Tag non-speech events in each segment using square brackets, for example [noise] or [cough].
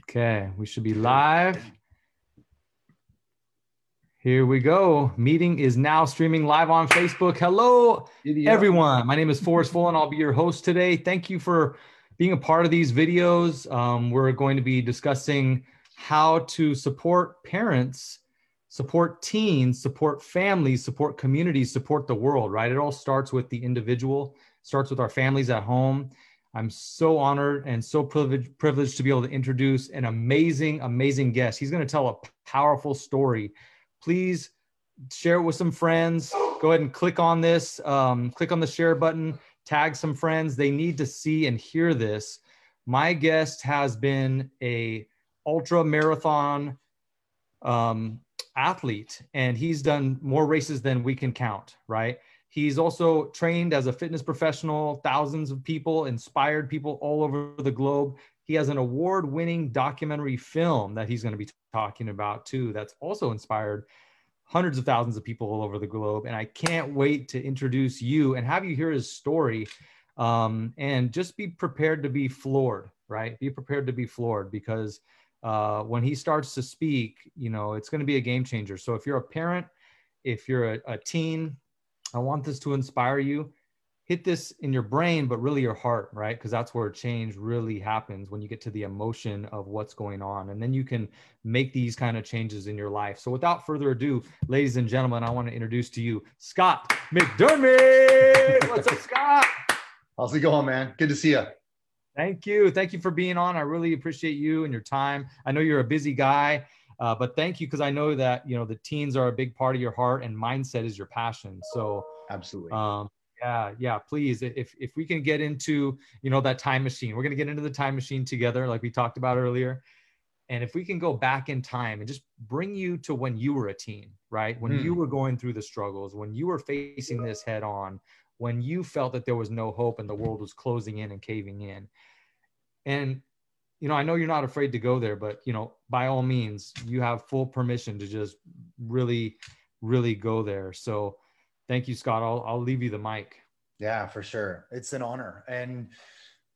Okay, we should be live. Here we go. Meeting is now streaming live on Facebook. Hello, everyone. My name is Forrest [laughs] Full, and I'll be your host today. Thank you for being a part of these videos. Um, we're going to be discussing how to support parents, support teens, support families, support communities, support the world, right? It all starts with the individual, starts with our families at home I'm so honored and so privileged, privileged to be able to introduce an amazing, amazing guest. He's going to tell a powerful story. Please share it with some friends. Go ahead and click on this, um, click on the share button, tag some friends. They need to see and hear this. My guest has been a ultra marathon um, athlete, and he's done more races than we can count. Right? He's also trained as a fitness professional, thousands of people, inspired people all over the globe. He has an award winning documentary film that he's going to be talking about too, that's also inspired hundreds of thousands of people all over the globe. And I can't wait to introduce you and have you hear his story. Um, and just be prepared to be floored, right? Be prepared to be floored because uh, when he starts to speak, you know, it's going to be a game changer. So if you're a parent, if you're a, a teen, I want this to inspire you. Hit this in your brain, but really your heart, right? Because that's where change really happens when you get to the emotion of what's going on. And then you can make these kind of changes in your life. So without further ado, ladies and gentlemen, I want to introduce to you Scott McDermott. [laughs] What's up, Scott? How's it going, man? Good to see you. Thank you. Thank you for being on. I really appreciate you and your time. I know you're a busy guy. Uh, but thank you because I know that you know the teens are a big part of your heart and mindset is your passion. So absolutely. Um, yeah, yeah. Please, if if we can get into you know that time machine, we're gonna get into the time machine together, like we talked about earlier. And if we can go back in time and just bring you to when you were a teen, right? When hmm. you were going through the struggles, when you were facing this head on, when you felt that there was no hope and the world was closing in and caving in. And you know, I know you're not afraid to go there, but you know, by all means, you have full permission to just really, really go there. So thank you, Scott. I'll, I'll leave you the mic. Yeah, for sure. It's an honor. And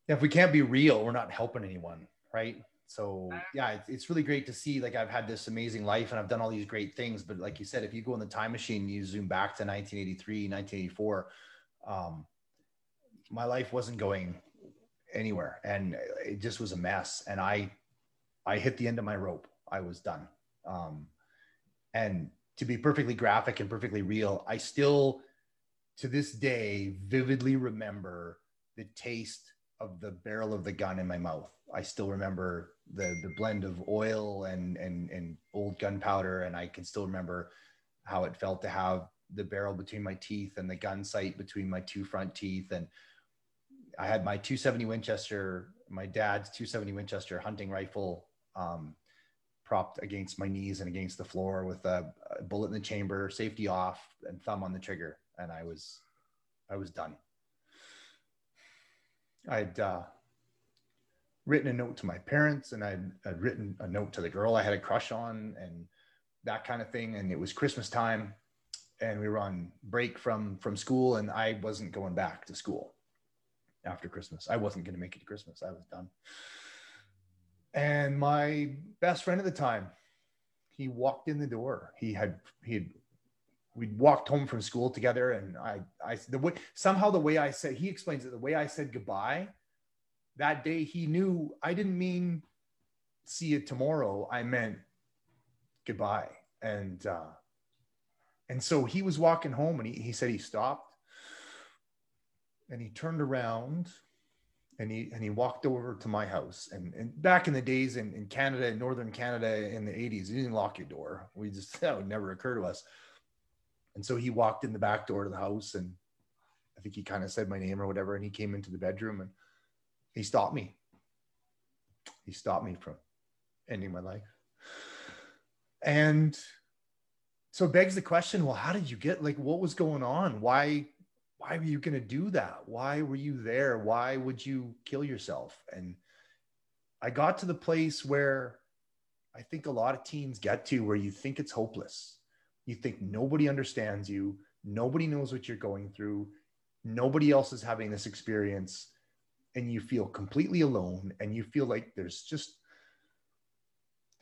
if we can't be real, we're not helping anyone. Right. So yeah, it's really great to see, like I've had this amazing life and I've done all these great things. But like you said, if you go in the time machine, and you zoom back to 1983, 1984, um, my life wasn't going anywhere and it just was a mess. And i i hit the end of my rope. I was done. Um, and to be perfectly graphic and perfectly real i still to this day vividly remember the taste of the barrel of the gun in my mouth. I still remember the the blend of oil and and and old gunpowder and i can still remember how it felt to have the barrel between my teeth and the gun sight between my two front teeth. And I had my 270 Winchester, my dad's 270 Winchester hunting rifle um, propped against my knees and against the floor with a, a, bullet in the chamber, safety off, and thumb on the trigger. And I was, I was done. I'd uh, written a note to my parents, and I'd, I'd written a note to the girl I had a crush on, and that kind of thing. And it was Christmas time, and we were on break from from school, and I wasn't going back to school after Christmas. I wasn't going to make it to Christmas. I was done. And my best friend at the time, he walked in the door. He had he had we'd walked home from school together, and I I the way somehow the way I said he explains it the way I said goodbye that day he knew I didn't mean see you tomorrow. I meant goodbye. And uh, and so he was walking home, and he he said he stopped and he turned around and he and he walked over to my house. And, and back in the days in, in canada in northern canada in the 80s you didn't lock your door. We just [laughs] that would never occur to us. And so he walked in the back door to the house and i think he kind of said my name or whatever and he came into the bedroom and he stopped me. He stopped me from ending my life. And so begs the question well how did you get like what was going on? Why why were you going to do that? Why were you there? Why would you kill yourself? And I got to the place where I think a lot of teens get to where you think it's hopeless. You think nobody understands you, nobody knows what you're going through, nobody else is having this experience, and you feel completely alone and you feel like there's just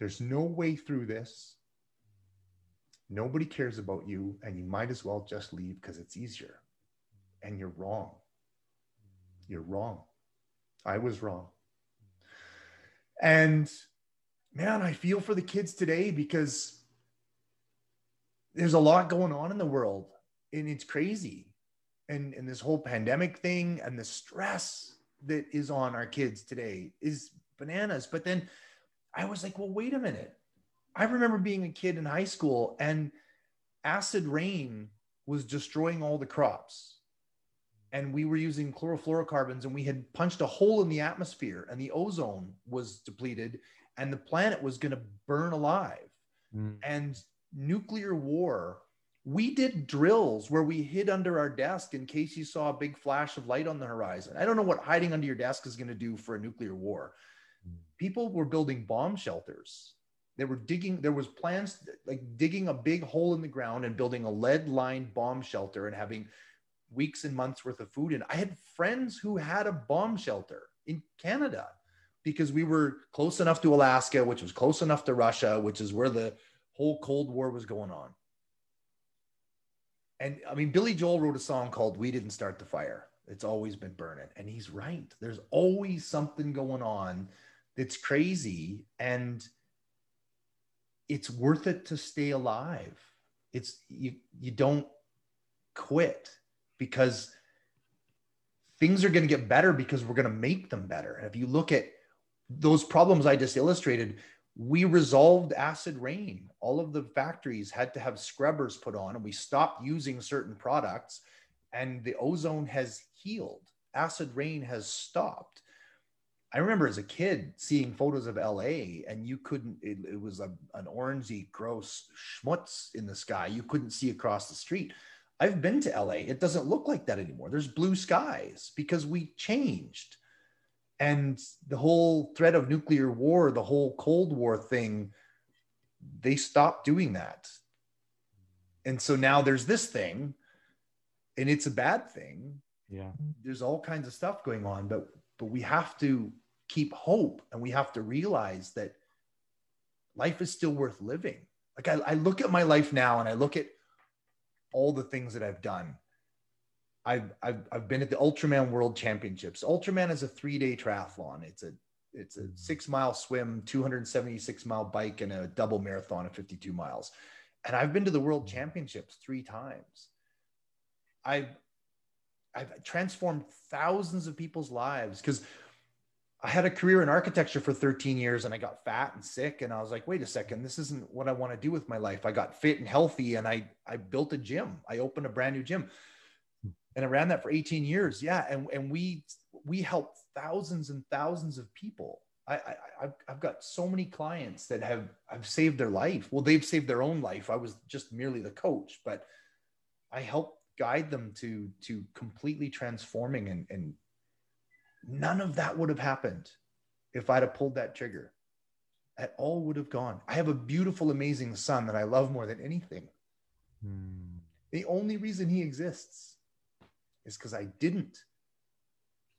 There's no way through this. Nobody cares about you, and you might as well just leave because it's easier. And you're wrong. You're wrong. I was wrong. And man, I feel for the kids today because there's a lot going on in the world and it's crazy. And, and this whole pandemic thing and the stress that is on our kids today is bananas. But then I was like, well, wait a minute. I remember being a kid in high school and acid rain was destroying all the crops. And we were using chlorofluorocarbons and we had punched a hole in the atmosphere and the ozone was depleted and the planet was going to burn alive. Mm. And nuclear war, we did drills where we hid under our desk in case you saw a big flash of light on the horizon. I don't know what hiding under your desk is going to do for a nuclear war. Mm. People were building bomb shelters. They were digging, there was plans like digging a big hole in the ground and building a lead lined bomb shelter and having weeks and months worth of food. And I had friends who had a bomb shelter in Canada because we were close enough to Alaska, which was close enough to Russia, which is where the whole Cold War was going on. And I mean, Billy Joel wrote a song called We Didn't Start the Fire. It's always been burning. And he's right. There's always something going on that's crazy. And it's worth it to stay alive. It's you you don't quit because things are going to get better because we're going to make them better. And if you look at those problems I just illustrated, we resolved acid rain. All of the factories had to have scrubbers put on, and we stopped using certain products, and the ozone has healed. Acid rain has stopped. I remember as a kid seeing photos of LA, and you couldn't, it, it was a, an orangey, gross schmutz in the sky. You couldn't see across the street. I've been to LA. It doesn't look like that anymore. There's blue skies because we changed and the whole threat of nuclear war, the whole Cold War thing, they stopped doing that. And so now there's this thing, and it's a bad thing. Yeah. There's all kinds of stuff going on, but but we have to keep hope and we have to realize that life is still worth living. Like I, I look at my life now and I look at all the things that I've done I've, I've, I've been at the Ultraman World Championships. Ultraman is a three day triathlon. It's a it's a mm-hmm. six mile swim, 276 mile bike, and a double marathon of 52 miles. And I've been to the World Championships three times. I've I've transformed thousands of people's lives because I had a career in architecture for 13 years and I got fat and sick. And I was like, wait a second, this isn't what I want to do with my life. I got fit and healthy and I I built a gym. I opened a brand new gym and I ran that for 18 years. Yeah, and and we we help thousands and thousands of people. I, I I've, I've got so many clients that have I've saved their life. Well, they've saved their own life. I was just merely the coach, but I help guide them to to completely transforming and and none of that would have happened if I'd have pulled that trigger. That all would have gone. I have a beautiful, amazing son that I love more than anything. Hmm. The only reason he exists is because I didn't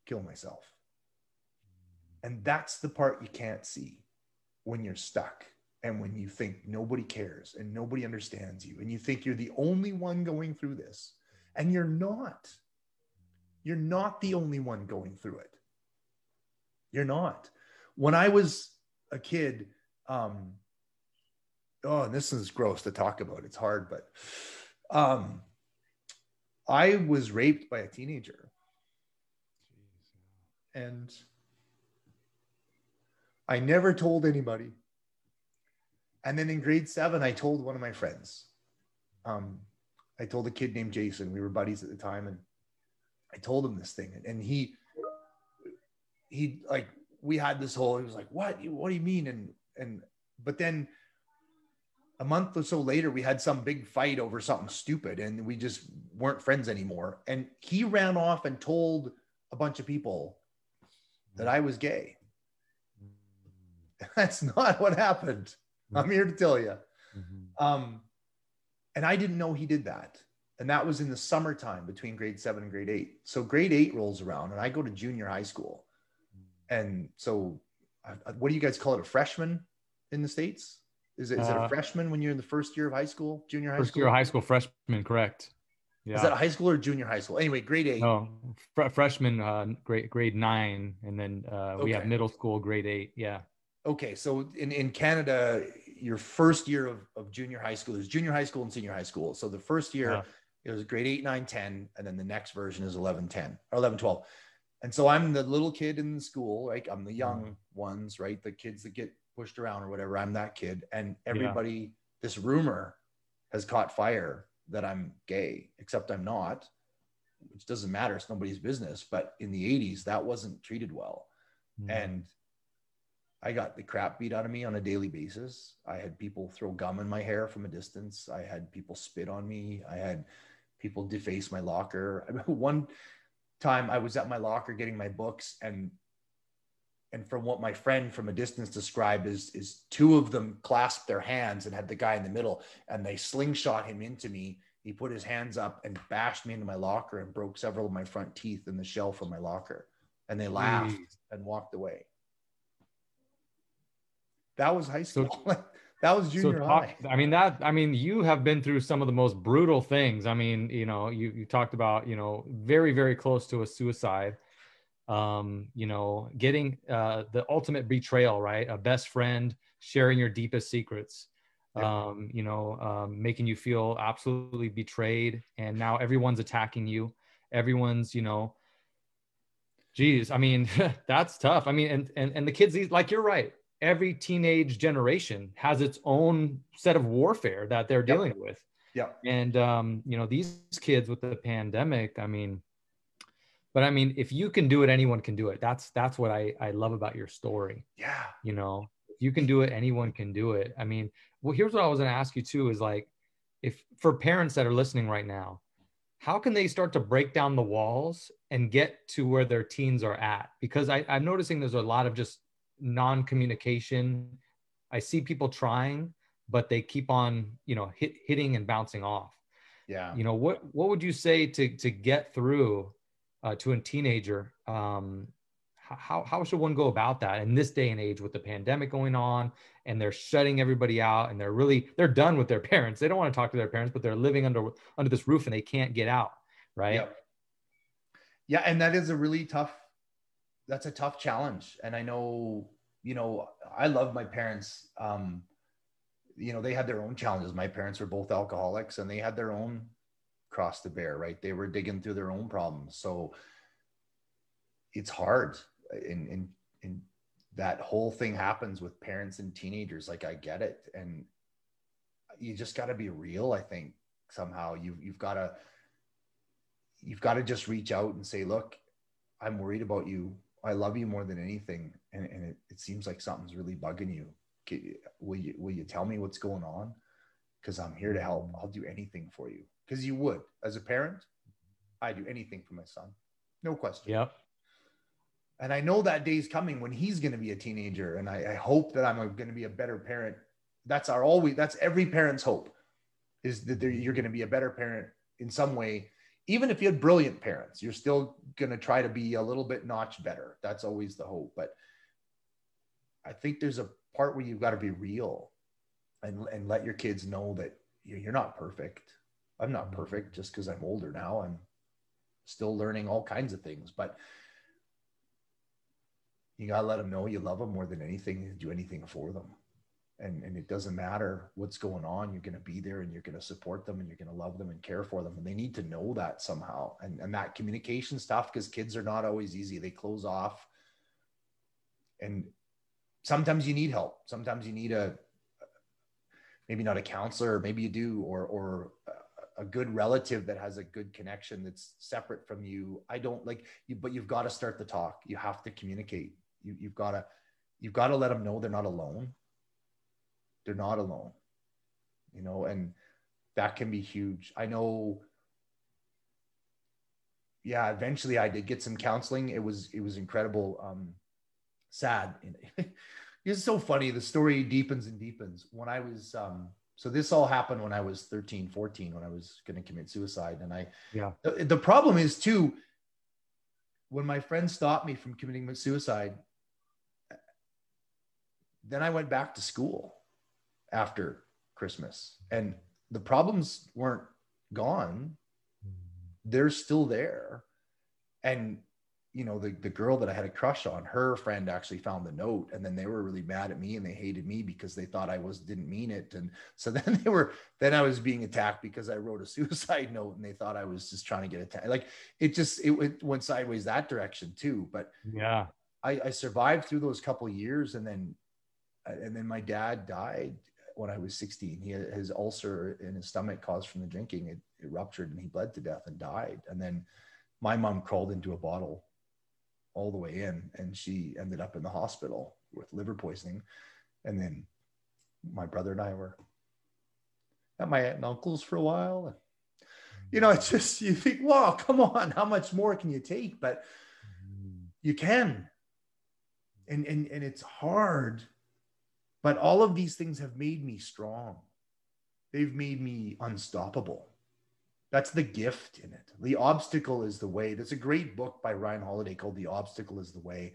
kill myself. And that's the part you can't see when you're stuck and when you think nobody cares and nobody understands you and you think you're the only one going through this. And you're not. You're not the only one going through it. You're not. When I was a kid, um, oh, and this is gross to talk about. It's hard, but um, I was raped by a teenager. And I never told anybody. And then in grade seven, I told one of my friends. Um, I told a kid named Jason. We were buddies at the time, and I told him this thing, and he, he like we had this whole. He was like, "What? What do you mean?" And and but then a month or so later, we had some big fight over something stupid and we just weren't friends anymore. And he ran off and told a bunch of people that I was gay. [laughs] That's not what happened. I'm here to tell you. Mm-hmm. Um, and I didn't know he did that. And that was in the summertime between grade seven and grade eight. So grade eight rolls around and I go to junior high school. And so, what do you guys call it? A freshman? in the states? Is it, is it a Uh, freshman when you're in the first year of high school, junior high First school? year of high school freshman, correct? Yeah. Is that high school or junior high school? Anyway, grade eight. no, fr- freshman, uh, grade grade nine, and then uh, we have middle school, grade eight. Yeah. Okay, so in, in Canada, your first year of, of junior high school is junior high school and senior high school. So the first year Yeah. it was grade 8, 9, 10, and then the next version is 11, 10 or 11, 12. And so I'm the little kid in the school, right? I'm the young Mm-hmm. ones, right? The kids that get pushed around or whatever. I'm that kid. And everybody, this rumor has caught fire that I'm gay, except I'm not, which doesn't matter. It's nobody's business. But in the 80s, that wasn't treated well Mhm. and I got the crap beat out of me on a daily basis. I had people throw gum in my hair from a distance. I had people spit on me. I had people deface my locker. I [laughs] remember one time I was at my locker getting my books and and from what my friend from a distance described is is two of them clasped their hands and had the guy in the middle and they slingshot him into me. He put his hands up and bashed me into my locker and broke several of my front teeth in the shelf of my locker. And they laughed and walked away. That was high So- school. [laughs] that was junior so high. I mean that I mean you have been through some of the most brutal things. I mean, you know, you you talked about, you know, very very close to a suicide. Um, you know, getting uh the ultimate betrayal, right? A best friend sharing your deepest secrets. Yeah. Um, you know, um, making you feel absolutely betrayed and now everyone's attacking you. Everyone's, you know, geez, I mean, [laughs] that's tough. I mean, and and and the kids these like you're right every teenage generation has its own set of warfare that they're Yep. dealing with. Yeah. And um, you know, these kids with the pandemic, I mean, but I mean, if you can do it, anyone can do it. That's that's what I I love about your story. Yeah. You know, if you can do it, anyone can do it. I mean, well, here's what I was gonna ask you too: is like, if for parents that are listening right now, how can they start to break down the walls and get to where their teens are at? Because I, I'm noticing there's a lot of just non-communication. I see people trying, but they keep on, you know, hit, hitting and bouncing off. Yeah. You know, what what would you say to to get through uh, to a teenager? Um, how how should one go about that in this day and age with the pandemic going on and they're shutting everybody out and they're really they're done with their parents. They don't want to talk to their parents, but they're living under under this roof and they can't get out, right? Yeah. Yeah, and that is a really tough that's a tough challenge. And I know, you know, I love my parents. Um, you know, they had their own challenges. My parents were both alcoholics and they had their own cross to bear, right? They were digging through their own problems. So it's hard in in that whole thing happens with parents and teenagers. Like I get it. And you just gotta be real, I think, somehow. You you've gotta you've got to just reach out and say, look, I'm worried about you. I love you more than anything. And, and it, it seems like something's really bugging you. Will you, will you tell me what's going on? Cause I'm here to help. I'll do anything for you. Cause you would, as a parent, I do anything for my son. No question. Yep. And I know that day's coming when he's going to be a teenager. And I, I hope that I'm going to be a better parent. That's our always, that's every parent's hope is that you're going to be a better parent in some way. Even if you had brilliant parents, you're still going to try to be a little bit notch better. That's always the hope. But I think there's a part where you've got to be real and, and let your kids know that you- you're not perfect. I'm not mm-hmm. perfect just because I'm older now. I'm still learning all kinds of things, but you got to let them know you love them more than anything, do anything for them. And, and it doesn't matter what's going on. You're going to be there and you're going to support them and you're going to love them and care for them. And they need to know that somehow. And, and that communication stuff, because kids are not always easy. They close off. And sometimes you need help. Sometimes you need a, maybe not a counselor, maybe you do, or, or a- good relative that has a good connection that's separate from you. I don't like you, but you've got to start the talk. You have to communicate. You, you've got to, you've got to let them know they're not alone. They're not alone, you know, and that can be huge. I know. Yeah, eventually I did get some counseling. It was, it was incredible. Um, sad. [laughs] it's so funny. The story deepens and deepens. When I was, um, so this all happened when I was 13, 14, when I was going to commit suicide. And I, Yeah. the, the problem is too, when my friends stopped me from committing suicide, then I went back to school after Christmas, and the problems weren't gone. They're still there. And you know, the, the girl that I had a crush on, her friend actually found the note and then they were really mad at me and they hated me because they thought I was didn't mean it. And so [laughs] then they were then I was being attacked because I wrote a [laughs] suicide note and they thought I was just trying to get attacked. Like it just it, it went sideways that direction too. But yeah, I, I survived through those couple years and then and then my dad died when I was 16. He had his ulcer in his stomach caused from the drinking. It, it ruptured and he bled to death and died. And then my mom crawled into a bottle all the way in and she ended up in the hospital with liver poisoning and then my brother and i were at my aunt and uncle's for a while and you know it's just you think wow come on how much more can you take but mm-hmm. you can and and, and it's hard but all of these things have made me strong they've made me unstoppable that's the gift in it. The obstacle is the way. There's a great book by Ryan Holiday called The Obstacle is the Way.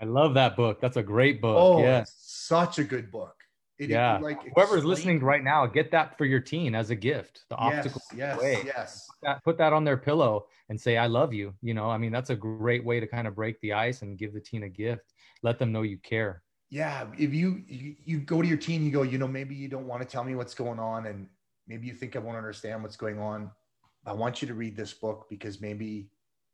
I love that book. That's a great book. Oh, yeah. such a good book. It, yeah. It, like whoever's listening right now, get that for your teen as a gift. The yes, obstacle. Yes. Way. Yes. Put that, put that on their pillow and say, I love you. You know, I mean, that's a great way to kind of break the ice and give the teen a gift. Let them know you care. Yeah. If you, you, you go to your teen, you go, you know, maybe you don't want to tell me what's going on. And maybe you think I won't understand what's going on I want you to read this book because maybe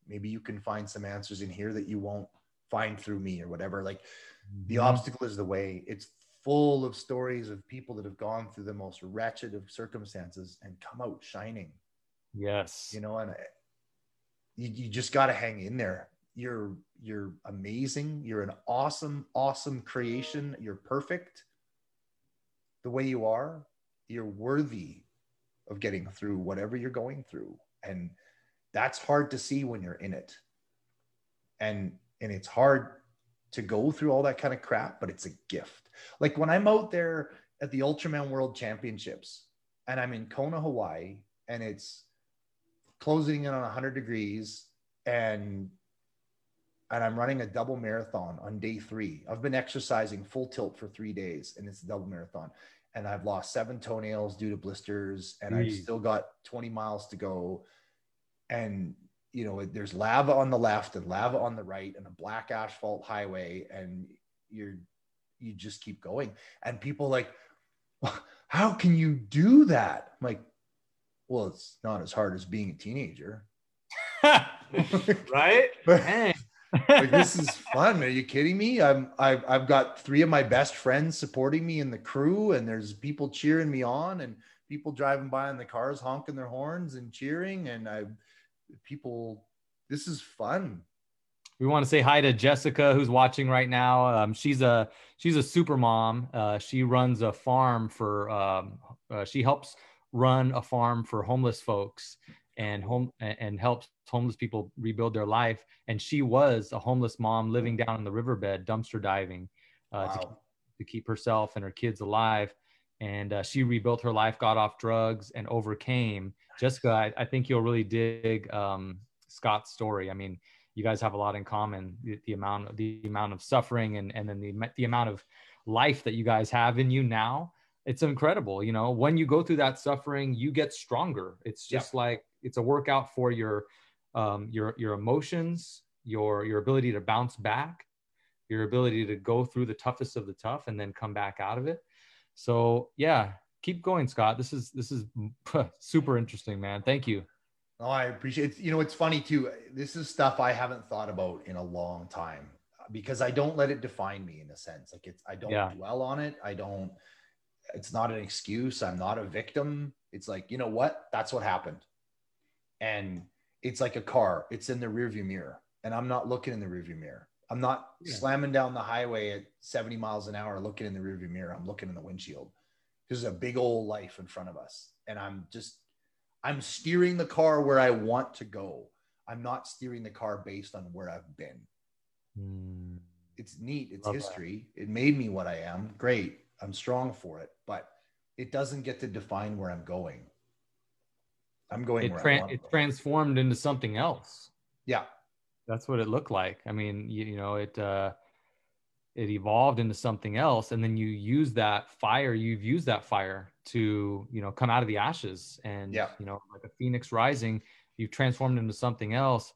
maybe you can find some answers in here that you won't find through me or whatever. Like mm-hmm. the obstacle is the way. It's full of stories of people that have gone through the most wretched of circumstances and come out shining. Yes. You know, and you, you just got to hang in there. You're you're amazing. You're an awesome, awesome creation. You're perfect the way you are. You're worthy of getting through whatever you're going through and that's hard to see when you're in it and and it's hard to go through all that kind of crap but it's a gift like when i'm out there at the ultraman world championships and i'm in kona hawaii and it's closing in on 100 degrees and and i'm running a double marathon on day three i've been exercising full tilt for three days and it's a double marathon and I've lost seven toenails due to blisters, and I've still got 20 miles to go. And you know, there's lava on the left and lava on the right, and a black asphalt highway, and you're you just keep going. And people like, [laughs] how can you do that? I'm like, well, it's not as hard as being a teenager. [laughs] right? [laughs] like this [laughs] is fun. Are you kidding me? I'm I've I've got three of my best friends supporting me in the crew, and there's people cheering me on, and people driving by in the cars honking their horns and cheering, and I people. This is fun. We want to say hi to Jessica, who's watching right now. Um, she's a she's a super mom. Uh, she runs a farm for. Um, uh, she helps run a farm for homeless folks and home and helps homeless people rebuild their life. And she was a homeless mom living down in the riverbed, dumpster diving uh, wow. to, to, keep herself and her kids alive. And uh, she rebuilt her life, got off drugs, and overcame. Jessica, I, I think you'll really dig um, Scott's story. I mean, you guys have a lot in common. The, the amount, the amount of suffering, and and then the the amount of life that you guys have in you now it's incredible you know when you go through that suffering you get stronger it's just yeah. like it's a workout for your um, your your emotions, your your ability to bounce back, your ability to go through the toughest of the tough and then come back out of it. So yeah, keep going, Scott. This is this is [laughs] super interesting, man. Thank you. Oh, I appreciate it. You know, it's funny too. This is stuff I haven't thought about in a long time because I don't let it define me in a sense. Like it's I don't yeah. dwell on it. I don't it's not an excuse. I'm not a victim. It's like, you know what? That's what happened and it's like a car. It's in the rearview mirror. And i'm not looking in the rearview mirror. I'm not yeah. slamming down the highway at 70 miles an hour looking in the rearview mirror. I'm looking in the windshield. There's a big old life in front of us. And i'm just i'm steering the car where i want to go. I'm not steering the car based on where i've been. Mm. it's neat. It's Love history. That. it made me what i am. Great. I'm strong for it. But it doesn't get to define where i'm going I'm going. It, tra- it transformed into something else. Yeah, that's what it looked like. I mean, you, you know, it. Uh, it evolved into something else and then you use that fire you've used that fire to you know come out of the ashes and yeah. you know like a phoenix rising you've transformed into something else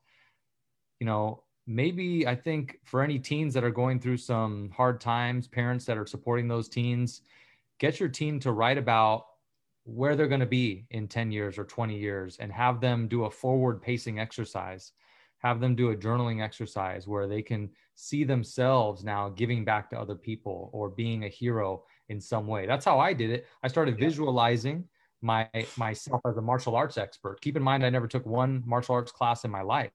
you know maybe i think for any teens that are going through some hard times parents that are supporting those teens get your teen to write about where they're going to be in 10 years or 20 years and have them do a forward pacing exercise have them do a journaling exercise where they can see themselves now giving back to other people or being a hero in some way. That's how i did it. I started yeah. visualizing my myself as a martial arts expert. Keep in mind i never took one martial arts class in my life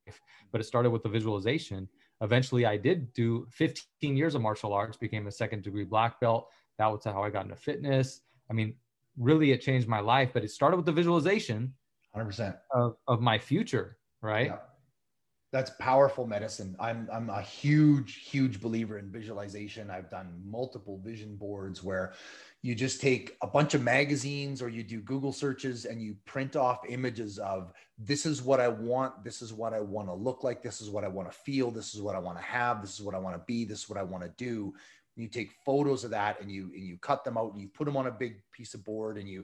but it started with the visualization. Eventually i did do 15 years of martial arts became a second degree black belt. That was how i got into fitness. I mean really it changed my life but it started with the visualization 100% of, of my future right? Yeah. that's powerful medicine. I'm i'm a huge huge believer in visualization. I've done multiple vision boards where you just take a bunch of magazines or you do google searches and you print off images of this is what i want. This is what i want to look like. This is what i want to feel. This is what i want to have. This is what i want to be. This is what i want to do you take photos of that and you and you cut them out and you put them on a big piece of board and you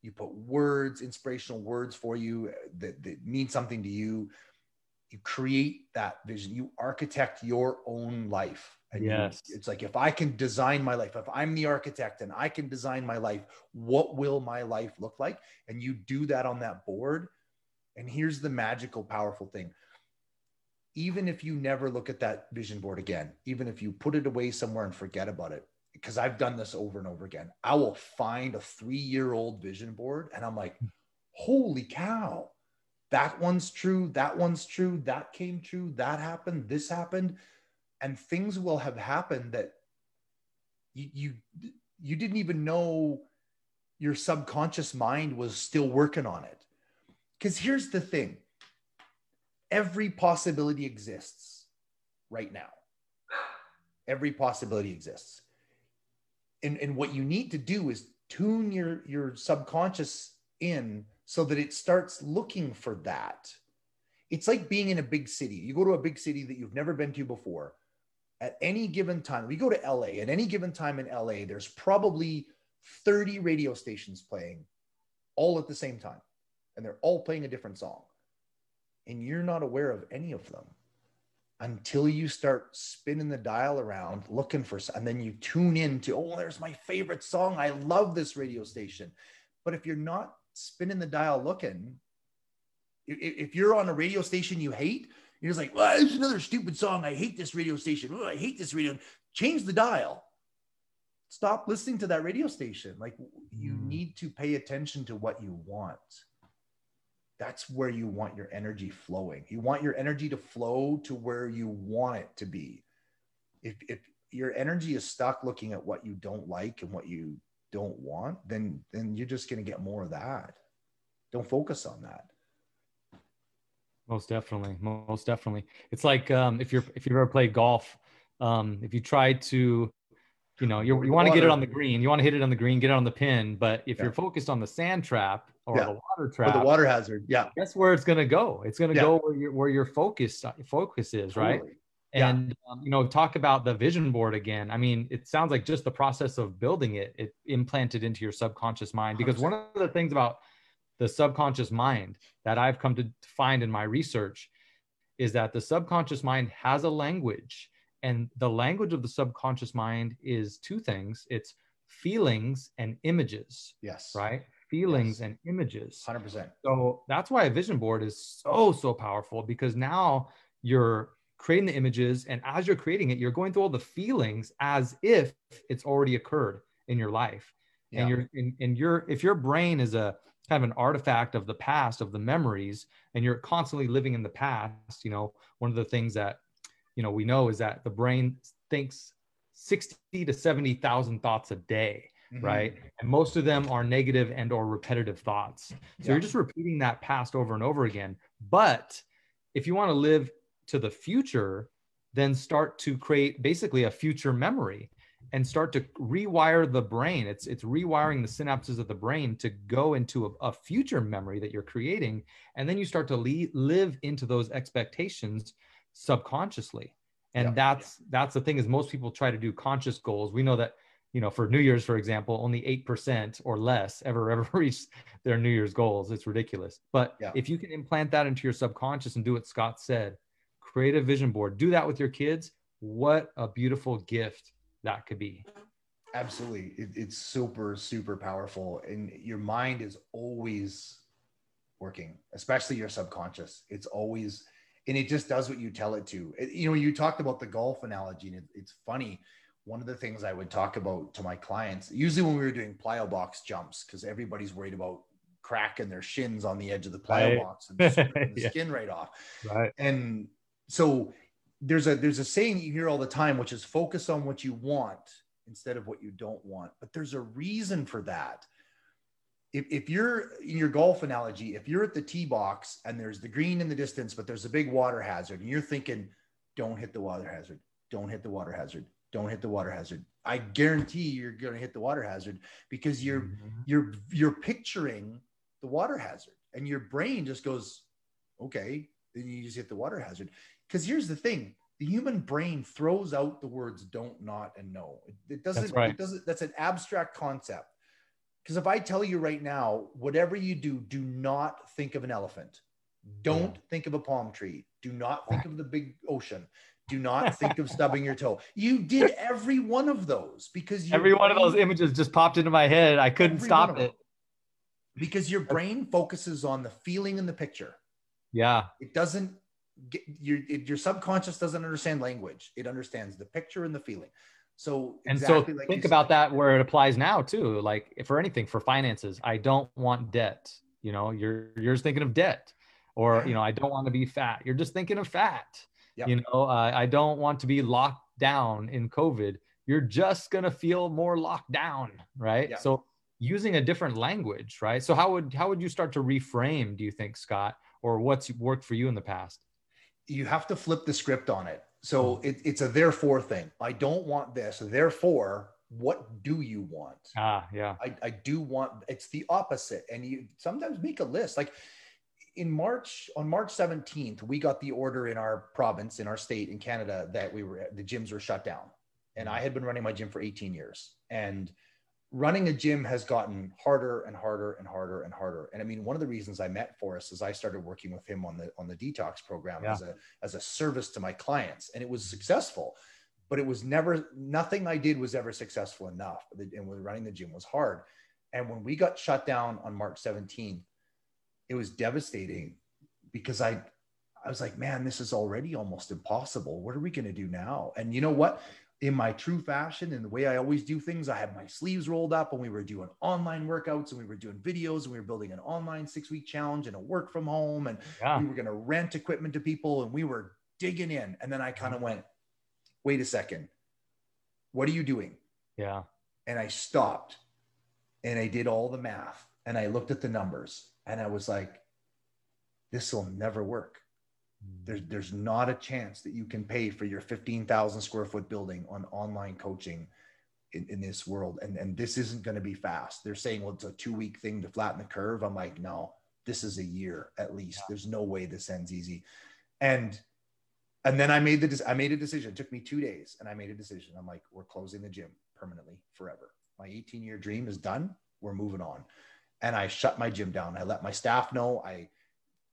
you put words inspirational words for you that, that mean something to you. You create that vision. You architect your own life. And yes. You, it's like if i can design my life if i'm the architect and i can design my life what will my life look like? And you do that on that board. And here's the magical powerful thing even if you never look at that vision board again, even if you put it away somewhere and forget about it, because I've done this over and over again, I will find a three year old vision board and I'm like, holy cow, that one's true, that one's true, that came true, that happened, this happened. And things will have happened that you, you, you didn't even know your subconscious mind was still working on it. Because here's the thing every possibility exists right now. Every possibility exists. And, and what you need to do is tune your, your subconscious in so that it starts looking for that. It's like being in a big city. You go to a big city that you've never been to before. At any given time, we go to LA, at any given time in LA, there's probably 30 radio stations playing all at the same time. And they're all playing a different song and you're not aware of any of them until you start spinning the dial around looking for and then you tune in to oh there's my favorite song. I love this radio station. But if you're not spinning the dial looking if you're on a radio station you hate you're just like well it's another stupid song. I hate this radio station. Oh, i hate this radio. Change the dial. Stop listening to that radio station. Like you mm. need to pay attention to what you want that's where you want your energy flowing. You want your energy to flow to where you want it to be. If, if your energy is stuck looking at what you don't like and what you don't want, then then you're just going to get more of that. Don't focus on that. Most definitely, most definitely. It's like um, if you're if you've ever played golf, um, if you try to you know, you want to get it on the green, you want to hit it on the green, get it on the pin. But if yeah. you're focused on the sand trap or yeah. the water trap, or the water hazard, yeah, that's where it's going to go. It's going to yeah. go where your where your focus focus is, totally. right? And um, you know, talk about the vision board again. I mean, it sounds like just the process of building it, it implanted into your subconscious mind. Because 100%. one of the things about the subconscious mind that I've come to find in my research is that the subconscious mind has a language and the language of the subconscious mind is two things it's feelings and images. Yes. Right? Feelings yes. and images. 100%. So that's why a vision board is so, so powerful because now you're creating the images. And as you're creating it, you're going through all the feelings as if it's already occurred in your life. Yeah. And you're, and, and your, if your brain is a, kind of an artifact of the past of the memories and you're constantly living in the past you know one of the things that you know we know is that the brain thinks 60 to 70,000 thoughts a day mm-hmm. right? And most of them are negative and or repetitive thoughts. So yeah. you're just repeating that past over and over again. But if you want to live to the future then start to create basically a future memory and start to rewire the brain. It's it's rewiring the synapses of the brain to go into a, a future memory that you're creating. And then you start to le- live into those expectations subconsciously. And that's that's the thing is most people try to do conscious goals. We know that you know for New Year's, for example, only eight percent or less ever ever [laughs] reach their New Year's goals. It's ridiculous. But Yeah. if you can implant that into your subconscious and do what Scott said, create a vision board. Do that with your kids. What a beautiful gift that could be. Absolutely. It, it's super, super powerful. And your mind is always working, especially your subconscious. It's always, and it just does what you tell it to. It- you know, you talked about the golf analogy, and it, it's funny. One of the things I would talk about to my clients, usually when we were doing plyo box jumps, because everybody's worried about cracking their shins on the edge of the plyo Right. box and the [laughs] Yeah. skin right off Right. and so there's a there's a saying you hear all the time which is focus on what you want instead of what you don't want but there's a reason for that if, if you're in your golf analogy if you're at the tee box and there's the green in the distance but there's a big water hazard and you're thinking don't hit the water hazard don't hit the water hazard don't hit the water hazard. I guarantee you're going to hit the water hazard because you're Mhm. you're you're picturing the water hazard and your brain just goes okay then you just hit the water hazard. Because here's the thing the human brain throws out the words don't not and no. It, doesn't That's right. it doesn't that's an abstract concept. Because if i tell you right now whatever you do do not think of an elephant. Don't think of a palm tree. Do not think of the big ocean do not [laughs] think of stubbing your toe you did every one of those because Every one of those images just popped into my head. I couldn't stop it. because your brain focuses on the feeling in the picture Yeah. it doesn't get your your subconscious doesn't understand language it understands the picture and the feeling so And exactly so like think about that where it applies now too. Like for anything for finances, I don't want debt. You know, you're you're just thinking of debt, or you know, I don't want to be fat. You're just thinking of fat. Yep. You know, uh, I don't want to be locked down in COVID. You're just gonna feel more locked down, right? Yeah. So using a different language, right? So how would how would you start to reframe? Do you think, Scott, or what's worked for you in the past? you have to flip the script on it so Mm. it, it's a therefore thing i don't want this therefore what do you want Ah, yeah, I, I do want it's the opposite and you sometimes make a list like in march on march 17th we got the order in our province in our state in canada that we were the gyms were shut down. And mm-hmm. i had been running my gym for 18 years. And running a gym has gotten harder and harder and harder and harder. And i mean one of the reasons i met forrest is i started working with him on the on the detox program Yeah. as a as a service to my clients. And it was successful but it was never nothing i did was ever successful enough. And with running the gym was hard. And when we got shut down on march 17th it was devastating because i i was like man this is already almost impossible. What are we going to do now? And you know what? In my true fashion and the way I always do things, I had my sleeves rolled up and we were doing online workouts and we were doing videos and we were building an online six week challenge and a work from home and yeah, we were going to rent equipment to people and we were digging in. And then I kind of mm-hmm. went, wait a second, what are you doing? yeah, And I stopped and I did all the math and I looked at the numbers and I was like, this will never work. There's, mm. there's not a chance that you can pay for your 15,000 square foot building on online coaching in, in this world. And, and this isn't going to be fast. They're saying, well, it's a two week thing to flatten the curve. I'm like, no, this is a year at least. There's no way this ends easy. And, and then I made the, I made a decision. It took me two days and I made a decision. I'm like, we're closing the gym permanently forever. My 18 year dream is done. We're moving on. And I shut my gym down. I let my staff know. I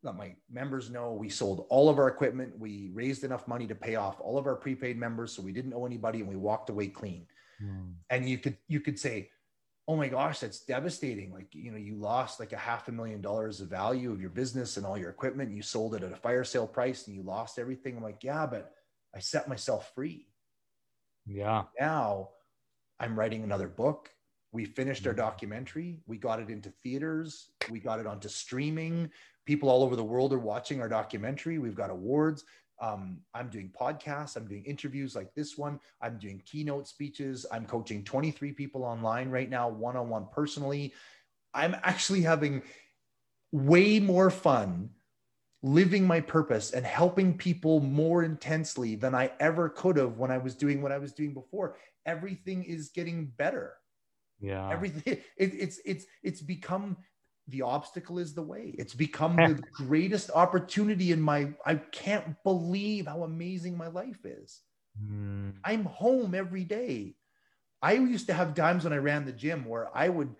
let my members know we sold all of our equipment. We raised enough money to pay off all of our prepaid members. So we didn't owe anybody and we walked away clean. Mm. And you could, you could say, oh my gosh, that's devastating. Like, you know, you lost like a half a million dollars of value of your business and all your equipment. You sold it at a fire sale price and you lost everything. I'm like, yeah, but I set myself free. yeah. Now I'm writing another book. We finished our documentary. We got it into theaters. We got it onto streaming. People all over the world are watching our documentary. We've got awards. Um, I'm doing podcasts. I'm doing interviews like this one. I'm doing keynote speeches. I'm coaching 23 people online right now, one on one personally. I'm actually having way more fun living my purpose and helping people more intensely than I ever could have when I was doing what I was doing before. Everything is getting better Yeah. everything [laughs] it, it's it's it's become the obstacle is the way. It's become the greatest opportunity in my. I can't believe how amazing my life is. Mm. I'm home every day. I used to have times when I ran the gym where I would,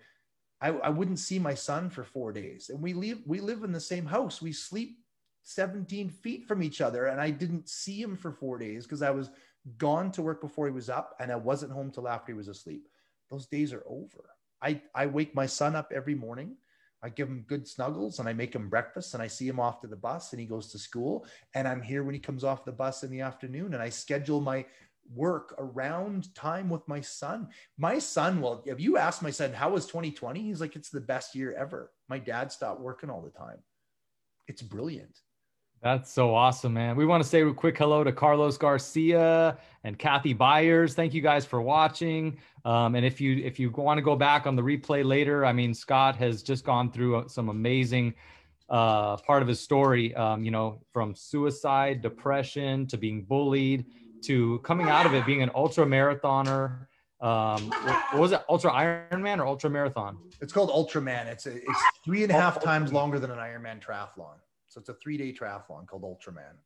I, I wouldn't see my son for four days, and we live we live in the same house. We sleep 17 feet from each other, and I didn't see him for four days because I was gone to work before he was up, and I wasn't home till after he was asleep. Those days are over. I I wake my son up every morning I give him good snuggles and I make him breakfast and I see him off to the bus and he goes to school. And I'm here when he comes off the bus in the afternoon and I schedule my work around time with my son. My son, well, if you ask my son, how was 2020? He's like, it's the best year ever. My dad stopped working all the time. It's brilliant. That's so awesome, man. We want to say a quick hello to Carlos Garcia and Kathy Byers. Thank you guys for watching. Um, and if you if you want to go back on the replay later, I mean, Scott has just gone through some amazing uh, part of his story. Um, you know, from suicide, depression, to being bullied, to coming out of it, being an ultra marathoner. Um, what was it? Ultra Ironman or ultra marathon? It's called Ultraman. It's a, it's three and a half times longer than an Ironman triathlon. So it's a three day triathlon called Ultraman.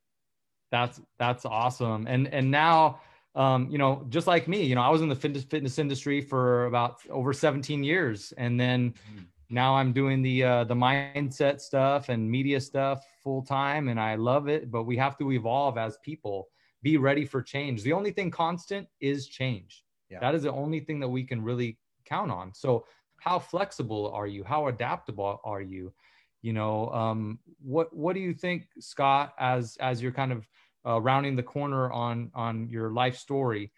That's that's awesome. And and now um, you know, just like me, you know, I was in the fitness fitness industry for about over 17 years, and then mm-hmm. now I'm doing the uh, the mindset stuff and media stuff full time, and I love it. But we have to evolve as people, be ready for change. The only thing constant is change. Yeah. That is the only thing that we can really count on. So, how flexible are you? How adaptable are you? You know um, what what do you think scott as as you're kind of uh, rounding the corner on on your life story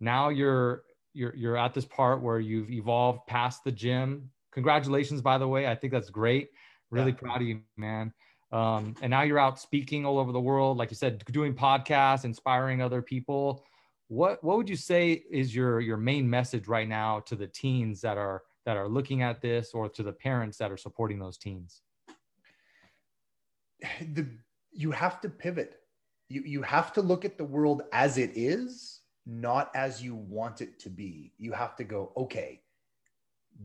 now you're you're you're at this part where you've evolved past the gym. Congratulations by the way. I think that's great. Really yeah. proud of you man. Um, and now you're out speaking all over the world like you said doing podcasts inspiring other people. What what would you say is your your main message right now to the teens that are that are looking at this or to the parents that are supporting those teens the you have to pivot. You you have to look at the world as it is, not as you want it to be. You have to go, okay,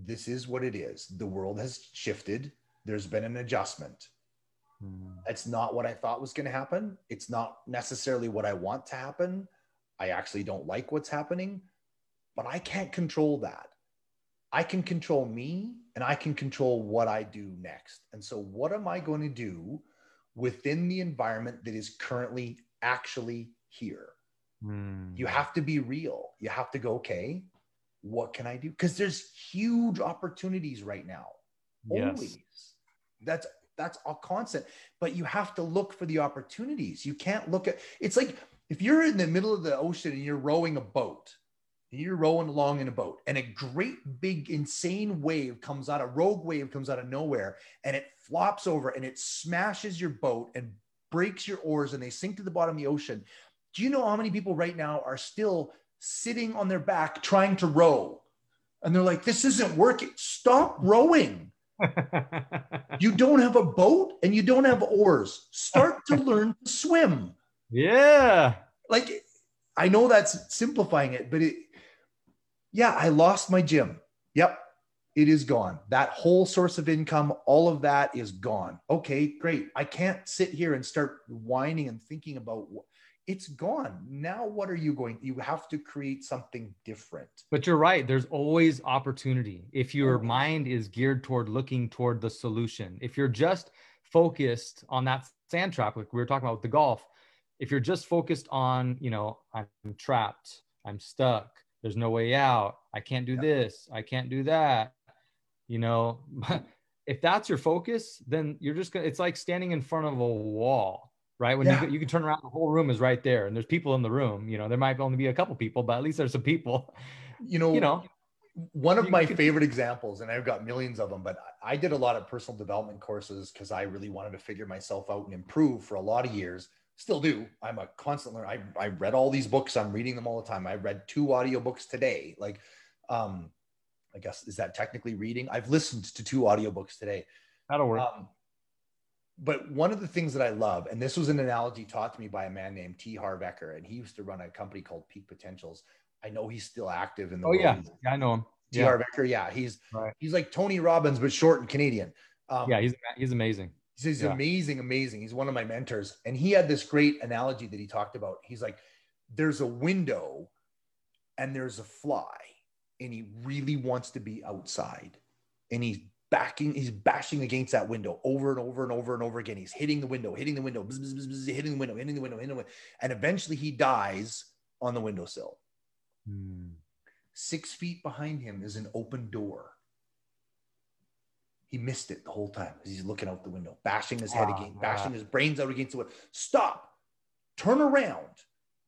this is what it is. The world has shifted. There's been an adjustment. Hmm. It's not what I thought was going to happen. It's not necessarily what I want to happen. I actually don't like what's happening, but I can't control that. I can control me and I can control what I do next. And so, what am I going to do within the environment that is currently actually here. Mm. You have to be real. You have to go, okay, what can I do? Because there's huge opportunities right now. Always. Yes. That's that's a constant. But you have to look for the opportunities. You can't look at it's like if you're in the middle of the ocean and you're rowing a boat you're rowing along in a boat and a great big insane wave comes out a rogue wave comes out of nowhere and it flops over and it smashes your boat and breaks your oars and they sink to the bottom of the ocean. Do you know how many people right now are still sitting on their back trying to row? And they're like this isn't working. Stop rowing. [laughs] You don't have a boat and you don't have oars. Start to [laughs] learn to swim. Yeah. Like i know that's simplifying it but it yeah, I lost my gym. Yep, it is gone. That whole source of income, all of that is gone. Okay, great. I can't sit here and start whining and thinking about it's gone. Now, what are you going? You have to create something different. But you're right. There's always opportunity. If your mind is geared toward looking toward the solution, if you're just focused on that sand trap, like we were talking about with the golf, if you're just focused on, you know, I'm trapped, I'm stuck, there's no way out. I can't do this. I can't do that. You know [laughs] if that's your focus then you're just gonna it's like standing in front of a wall right? When yeah. you, you can turn around the whole room is right there and there's people in the room. You know there might only be a couple people but at least there's some people. You know [laughs] you know? one of my favorite examples and i've got millions of them but i did a lot of personal development courses because i really wanted to figure myself out and improve for a lot of years still do. I'm a constant learner. I, I read all these books. I'm reading them all the time. I read two audiobooks today. Like, um, I guess, is that technically reading? I've listened to two audiobooks today. That'll work. Um, but one of the things that I love, and this was an analogy taught to me by a man named T. Harv Eker, and he used to run a company called Peak Potentials. I know he's still active in the. Oh world. yeah, yeah, I know him. T. Yeah. Harv Eker, yeah, he's right. he's like Tony Robbins but short and Canadian. Um, yeah, he's he's amazing. He's yeah. amazing, amazing. He's one of my mentors, and he had this great analogy that he talked about. He's like, "There's a window, and there's a fly, and he really wants to be outside, and he's backing, he's bashing against that window over and over and over and over again. He's hitting the window, hitting the window, bzz, bzz, bzz, hitting the window, hitting the window, hitting the window, and eventually he dies on the windowsill. Hmm. Six feet behind him is an open door. He missed it the whole time as he's looking out the window, bashing his head oh, again, bashing his brains out against the window. Stop, turn around.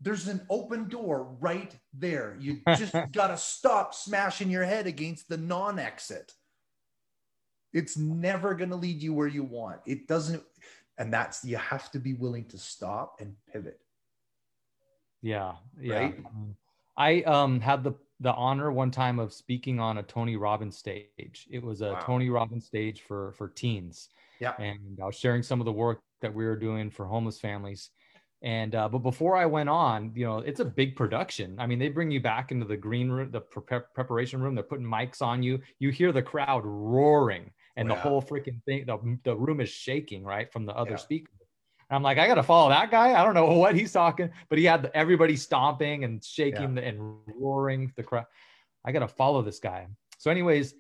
There's an open door right there. You just [laughs] got to stop smashing your head against the non exit. It's never going to lead you where you want. It doesn't. And that's, you have to be willing to stop and pivot. Yeah. Yeah. Right? I um, had the, the honor one time of speaking on a Tony Robbins stage. It was a wow. Tony Robbins stage for, for teens. Yeah. And I was sharing some of the work that we were doing for homeless families. And uh, but before I went on, you know, it's a big production. I mean, they bring you back into the green room, the pre- preparation room. They're putting mics on you. You hear the crowd roaring and the whole freaking thing, the, the room is shaking, right, from the other yeah. speaker. And I'm like, I got to follow that guy. I don't know [laughs] what he's talking, but he had everybody stomping and shaking yeah. and roaring the crowd. I got to follow this guy. So, anyways,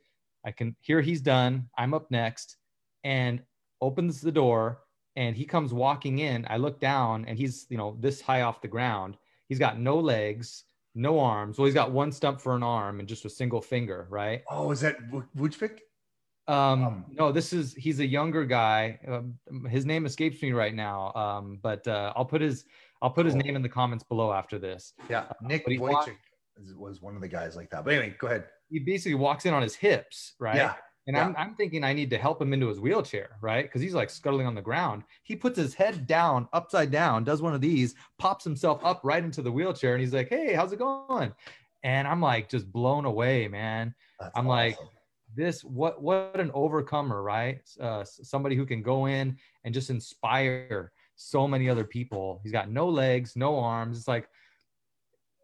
I can hear he's done. I'm up next and opens the door and he comes walking in. I look down and he's, you know, this high off the ground. He's got no legs, no arms. Well, he's got one stump for an arm and just a single finger, right? Oh, is that Vujicic? Um, um, no, this is he's a younger guy. Um, his name escapes me right now. Um, but uh, I'll put his I'll put his name in the comments below after this. Yeah, uh, Nick Vujicic was one of the guys like that. But anyway, go ahead. He basically walks in on his hips, right? Yeah. And yeah. I'm, I'm thinking I need to help him into his wheelchair, right? Because he's like scuttling on the ground. He puts his head down, upside down, does one of these, pops himself up right into the wheelchair, and he's like, "Hey, how's it going?" And I'm like just blown away, man. That's I'm awesome. like, this what what an overcomer right? Uh, somebody who can go in and just inspire so many other people. He's got no legs no arms. It's like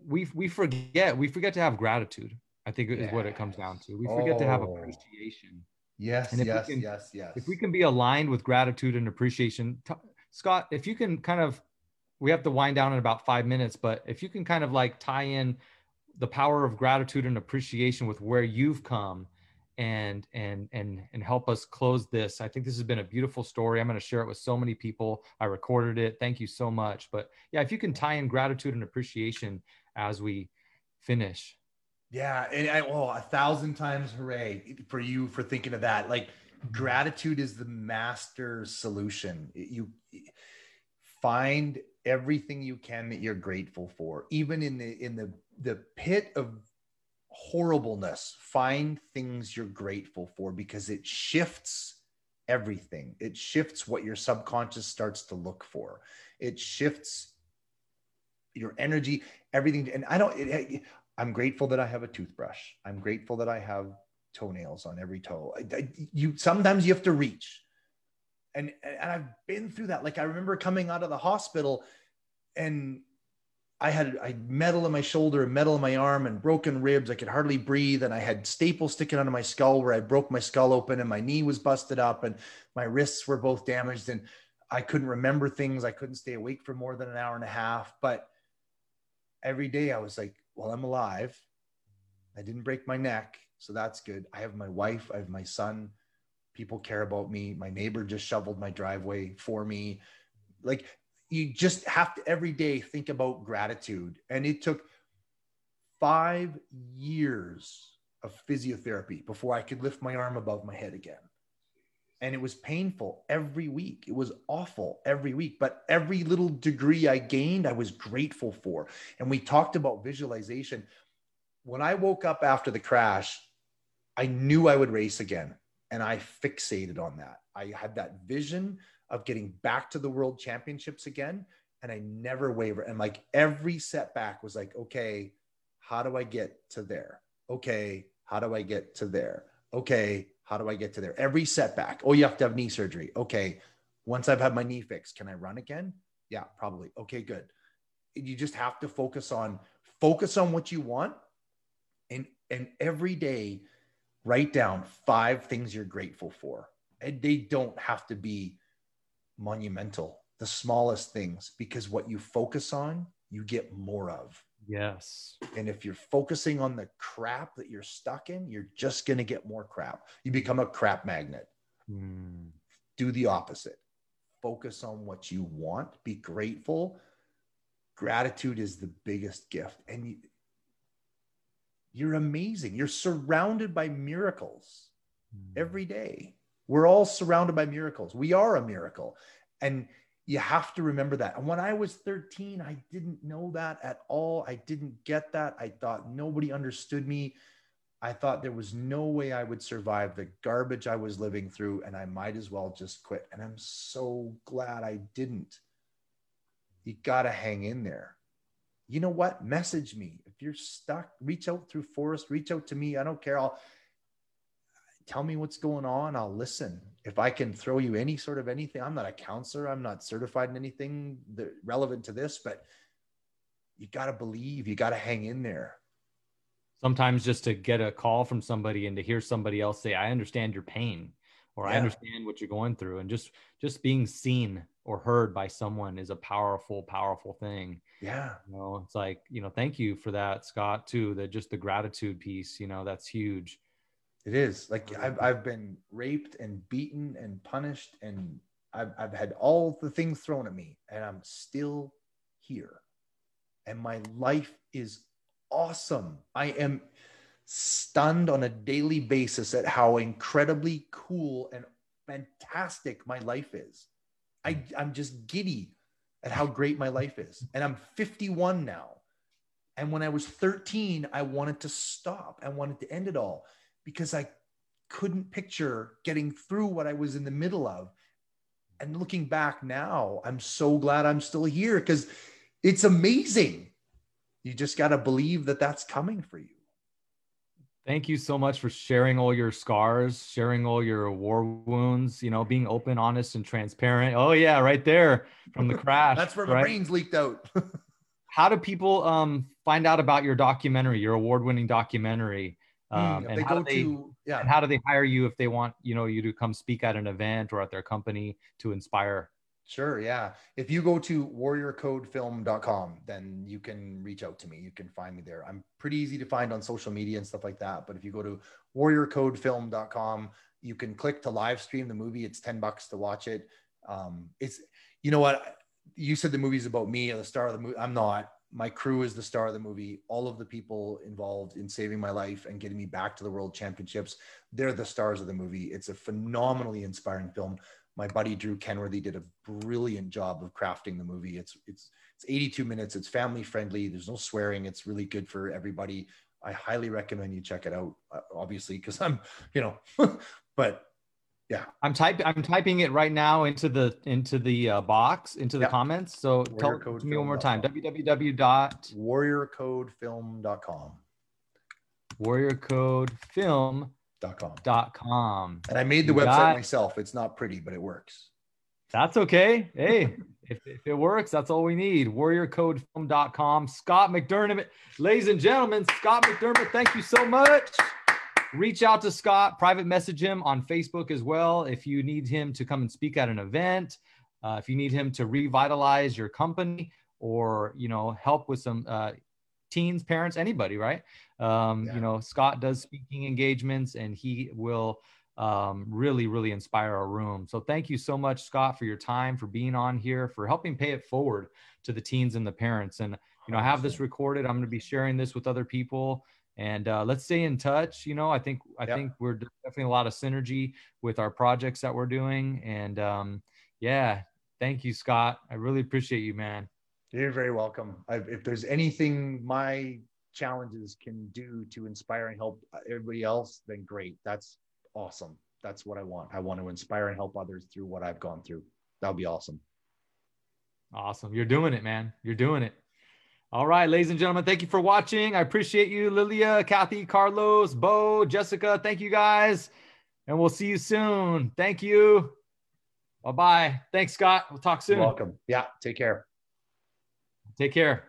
we we forget we forget to have gratitude i think is what it comes down to. We forget oh. to have oh. appreciation. Yes yes can, yes yes. if we can be aligned with gratitude and appreciation t- scott if you can kind of we have to wind down in about five minutes but if you can kind of like tie in the power of gratitude and appreciation with where you've come and and and and help us close this. I think this has been a beautiful story. I'm going to share it with so many people. I recorded it. Thank you so much. But yeah, if you can tie in gratitude and appreciation as we finish. Yeah, and I, well, a thousand times hooray for you for thinking of that. Like mm-hmm. gratitude is the master solution. You find everything you can that you're grateful for, even in the in the the pit of horribleness, find things you're grateful for because it shifts everything. It shifts what your subconscious starts to look for. It shifts your energy, everything. And I don't, it, I'm grateful that I have a toothbrush. I'm grateful that I have toenails on every toe. I, I, you sometimes you have to reach. And, and I've been through that. Like I remember coming out of the hospital and I had I metal in my shoulder, and metal in my arm, and broken ribs. I could hardly breathe, and I had staples sticking out of my skull where I broke my skull open, and my knee was busted up, and my wrists were both damaged, and I couldn't remember things. I couldn't stay awake for more than an hour and a half. But every day I was like, "Well, I'm alive. I didn't break my neck, so that's good. I have my wife. I have my son. People care about me. My neighbor just shoveled my driveway for me." Like you just have to every day think about gratitude. And it took five years of physiotherapy before I could lift my arm above my head again. And it was painful every week. It was awful every week. But every little degree I gained, I was grateful for. And we talked about visualization. When I woke up after the crash, I knew I would race again. And I fixated on that. I had that vision of getting back to the world championships again. And I never waver. And like every setback was like, okay, how do I get to there? Okay, how do I get to there? Okay, how do I get to there? Every setback. Oh, you have to have knee surgery. Okay, once I've had my knee fixed, can I run again? Yeah, probably. Okay, good. You just have to focus on focus on what you want and and every day write down five things you're grateful for and they don't have to be monumental the smallest things because what you focus on you get more of. Yes. And if you're focusing on the crap that you're stuck in you're just going to get more crap. You become a crap magnet. Mm. do the opposite. Focus on what you want be grateful. Gratitude is the biggest gift and you, you're amazing. You're surrounded by miracles mm. every day we're all surrounded by miracles we are a miracle and you have to remember that. And when I was 13, I didn't know that at all. I didn't get that. I thought nobody understood me. I thought there was no way I would survive the garbage I was living through, and I might as well just quit. And I'm so glad I didn't. You got to hang in there. You know what? Message me. If you're stuck, reach out through Forrest, reach out to me. I don't care. I'll tell me what's going on. I'll listen if I can throw you any sort of anything, I'm not a counselor, I'm not certified in anything that relevant to this, but you got to believe, you got to hang in there. Sometimes just to get a call from somebody and to hear somebody else say, I understand your pain or yeah. I understand what you're going through. And just, just being seen or heard by someone is a powerful, powerful thing. Yeah. You know, it's like, you know, thank you for that, Scott, too. That just the gratitude piece, you know, that's huge it is like I've, I've been raped and beaten and punished, and I've, I've had all the things thrown at me, and I'm still here. And my life is awesome. I am stunned on a daily basis at how incredibly cool and fantastic my life is. I, hmm. I'm just giddy at how great my life is. And I'm 51 now. And when I was 13, I wanted to stop. I wanted to end it all because I couldn't picture getting through what I was in the middle of. And looking back now, I'm so glad I'm still here because it's amazing. You just got to believe that that's coming for you. Thank you so much for sharing all your scars, sharing all your war wounds, you know, being open, honest, and transparent. Oh, yeah, right there from the crash. that's where my right? brains leaked out. [laughs] How do people um, find out about your documentary, your award winning documentary? Hmm, um, and how do they, to, yeah. and how do they hire you if they want you know you to come speak at an event or at their company to inspire Sure, yeah. If you go to warriorcodefilm.com, then you can reach out to me. You can find me there. I'm pretty easy to find on social media and stuff like that. But if you go to warriorcodefilm.com, you can click to live stream the movie. It's 10 bucks to watch it. Um, it's, you know what? You said the movie's about me, the star of the movie. I'm not my crew is the star of the movie. All of the people involved in saving my life and getting me back to the world championships, they're the stars of the movie. It's a phenomenally inspiring film. My buddy Drew Kenworthy did a brilliant job of crafting the movie. It's it's it's 82 minutes. It's family friendly. There's no swearing. It's really good for everybody. I highly recommend you check it out. Uh, obviously, because I'm, you know, [laughs] but yeah. I'm typing i'm typing it right now into the into the uh, box into the yep. comments. So Warrior tell me one more time. www.warriorcodefilm.com warriorcodefilm.com dot com. And i made the you website got... myself. It's not pretty but it works. That's okay. Hey if, if it works that's all we need. Warriorcodefilm.com scott mcdermott ladies and gentlemen scott mcdermott thank you so much reach out to Scott, private message him on Facebook as well. If you need him to come and speak at an event, uh, if you need him to revitalize your company or, you know, help with some uh, teens, parents, anybody, right? Um, yeah. You know, Scott does speaking engagements and he will um, really, really inspire our room. So thank you so much, Scott, for your time, for being on here, for helping pay it forward to the teens and the parents. And, you know, I have this recorded. I'm going to be sharing this with other people and uh, let's stay in touch you know i think i yep. think we're definitely a lot of synergy with our projects that we're doing. And um, yeah thank you scott. I really appreciate you man. You're very welcome. I've, if there's anything my challenges can do to inspire and help everybody else then great. That's awesome. That's what i want. I want to inspire and help others through what i've gone through. That'll be awesome. Awesome. You're doing it man. You're doing it all right, ladies and gentlemen, thank you for watching. I appreciate you, Lilia, Kathy, Carlos, Bo, Jessica. Thank you guys. And we'll see you soon. Thank you. Bye bye. Thanks, Scott. We'll talk soon. You're welcome. Yeah. Take care. Take care.